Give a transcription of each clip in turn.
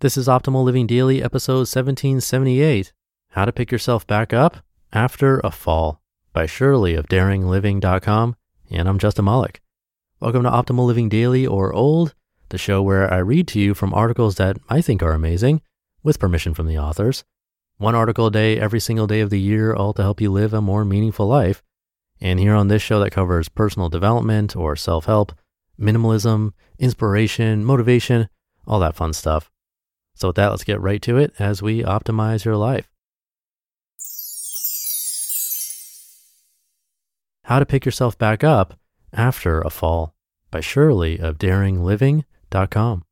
This is Optimal Living Daily, episode 1778 How to Pick Yourself Back Up After a Fall by Shirley of daringliving.com. And I'm Justin Malik. Welcome to Optimal Living Daily or Old, the show where I read to you from articles that I think are amazing, with permission from the authors. One article a day, every single day of the year, all to help you live a more meaningful life. And here on this show that covers personal development or self help, minimalism, inspiration, motivation, all that fun stuff. So, with that, let's get right to it as we optimize your life. How to Pick Yourself Back Up After a Fall by Shirley of daringliving.com.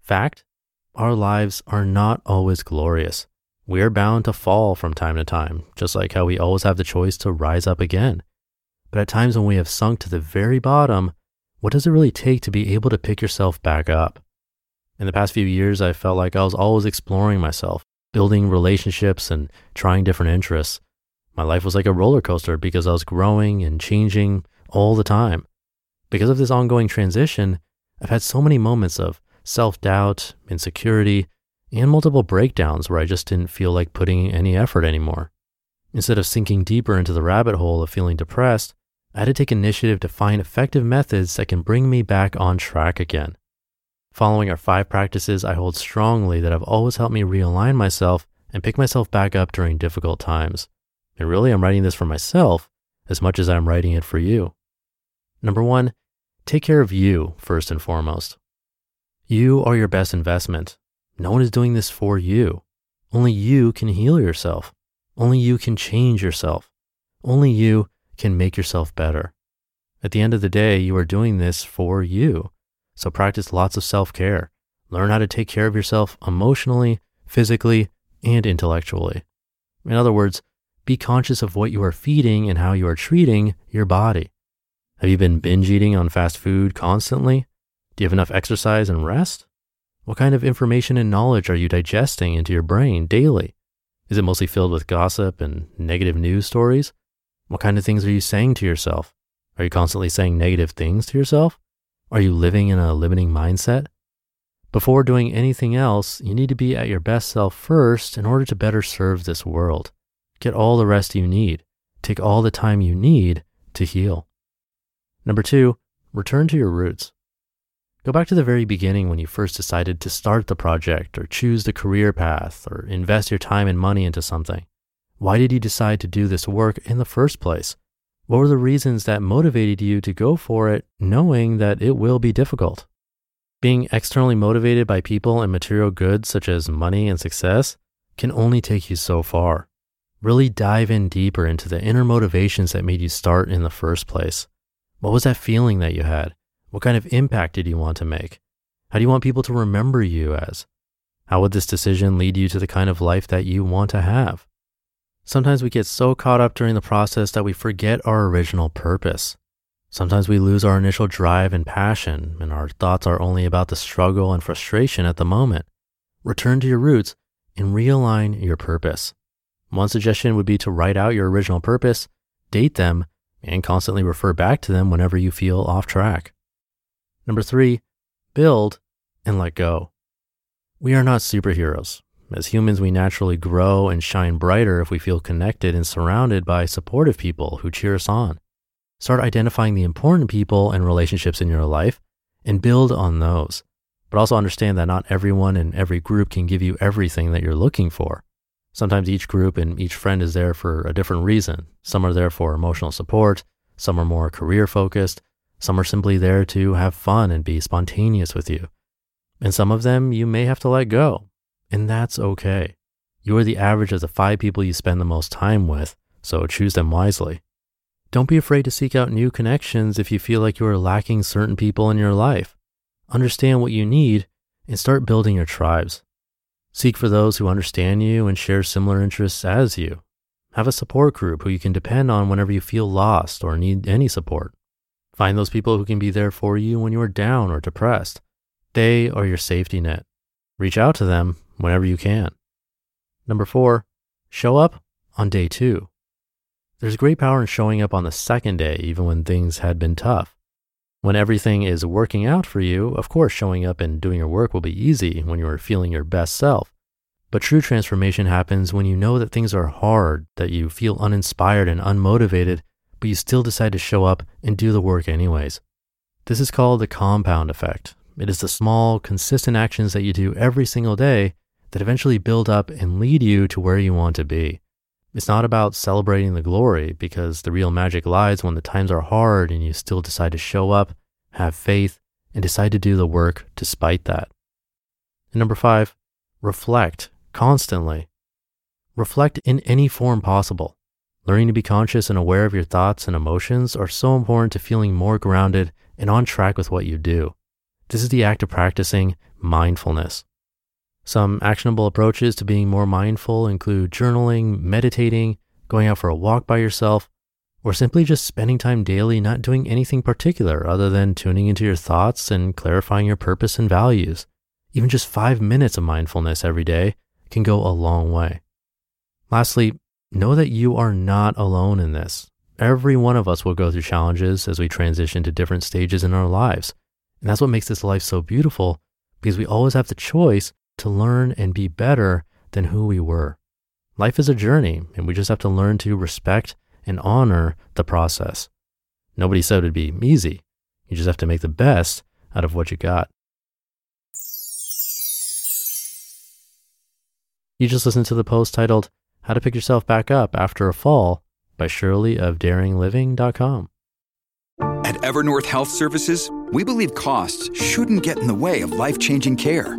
Fact Our lives are not always glorious. We are bound to fall from time to time, just like how we always have the choice to rise up again. But at times when we have sunk to the very bottom, what does it really take to be able to pick yourself back up? In the past few years, I felt like I was always exploring myself, building relationships and trying different interests. My life was like a roller coaster because I was growing and changing all the time. Because of this ongoing transition, I've had so many moments of self doubt, insecurity, and multiple breakdowns where I just didn't feel like putting any effort anymore. Instead of sinking deeper into the rabbit hole of feeling depressed, I had to take initiative to find effective methods that can bring me back on track again. Following our five practices, I hold strongly that have always helped me realign myself and pick myself back up during difficult times. And really, I'm writing this for myself as much as I'm writing it for you. Number one, take care of you first and foremost. You are your best investment. No one is doing this for you. Only you can heal yourself. Only you can change yourself. Only you can make yourself better. At the end of the day, you are doing this for you. So practice lots of self care. Learn how to take care of yourself emotionally, physically, and intellectually. In other words, be conscious of what you are feeding and how you are treating your body. Have you been binge eating on fast food constantly? Do you have enough exercise and rest? What kind of information and knowledge are you digesting into your brain daily? Is it mostly filled with gossip and negative news stories? What kind of things are you saying to yourself? Are you constantly saying negative things to yourself? Are you living in a limiting mindset? Before doing anything else, you need to be at your best self first in order to better serve this world. Get all the rest you need. Take all the time you need to heal. Number two, return to your roots. Go back to the very beginning when you first decided to start the project or choose the career path or invest your time and money into something. Why did you decide to do this work in the first place? What were the reasons that motivated you to go for it, knowing that it will be difficult? Being externally motivated by people and material goods such as money and success can only take you so far. Really dive in deeper into the inner motivations that made you start in the first place. What was that feeling that you had? What kind of impact did you want to make? How do you want people to remember you as? How would this decision lead you to the kind of life that you want to have? Sometimes we get so caught up during the process that we forget our original purpose. Sometimes we lose our initial drive and passion, and our thoughts are only about the struggle and frustration at the moment. Return to your roots and realign your purpose. One suggestion would be to write out your original purpose, date them, and constantly refer back to them whenever you feel off track. Number three, build and let go. We are not superheroes. As humans, we naturally grow and shine brighter if we feel connected and surrounded by supportive people who cheer us on. Start identifying the important people and relationships in your life and build on those. But also understand that not everyone in every group can give you everything that you're looking for. Sometimes each group and each friend is there for a different reason. Some are there for emotional support, some are more career focused, some are simply there to have fun and be spontaneous with you. And some of them you may have to let go, and that's okay. You are the average of the five people you spend the most time with, so choose them wisely. Don't be afraid to seek out new connections if you feel like you are lacking certain people in your life. Understand what you need and start building your tribes. Seek for those who understand you and share similar interests as you. Have a support group who you can depend on whenever you feel lost or need any support. Find those people who can be there for you when you are down or depressed. They are your safety net. Reach out to them whenever you can. Number four, show up on day two. There's great power in showing up on the second day, even when things had been tough. When everything is working out for you, of course, showing up and doing your work will be easy when you are feeling your best self. But true transformation happens when you know that things are hard, that you feel uninspired and unmotivated, but you still decide to show up and do the work anyways. This is called the compound effect. It is the small, consistent actions that you do every single day that eventually build up and lead you to where you want to be. It's not about celebrating the glory because the real magic lies when the times are hard and you still decide to show up, have faith, and decide to do the work despite that. And number five, reflect constantly. Reflect in any form possible. Learning to be conscious and aware of your thoughts and emotions are so important to feeling more grounded and on track with what you do. This is the act of practicing mindfulness. Some actionable approaches to being more mindful include journaling, meditating, going out for a walk by yourself, or simply just spending time daily not doing anything particular other than tuning into your thoughts and clarifying your purpose and values. Even just five minutes of mindfulness every day can go a long way. Lastly, know that you are not alone in this. Every one of us will go through challenges as we transition to different stages in our lives. And that's what makes this life so beautiful because we always have the choice to learn and be better than who we were. Life is a journey, and we just have to learn to respect and honor the process. Nobody said it'd be easy. You just have to make the best out of what you got. You just listened to the post titled How to Pick Yourself Back Up After a Fall by Shirley of DaringLiving.com. At Evernorth Health Services, we believe costs shouldn't get in the way of life changing care,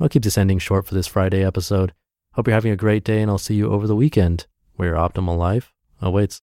I'll keep this ending short for this Friday episode. Hope you're having a great day, and I'll see you over the weekend where your optimal life awaits.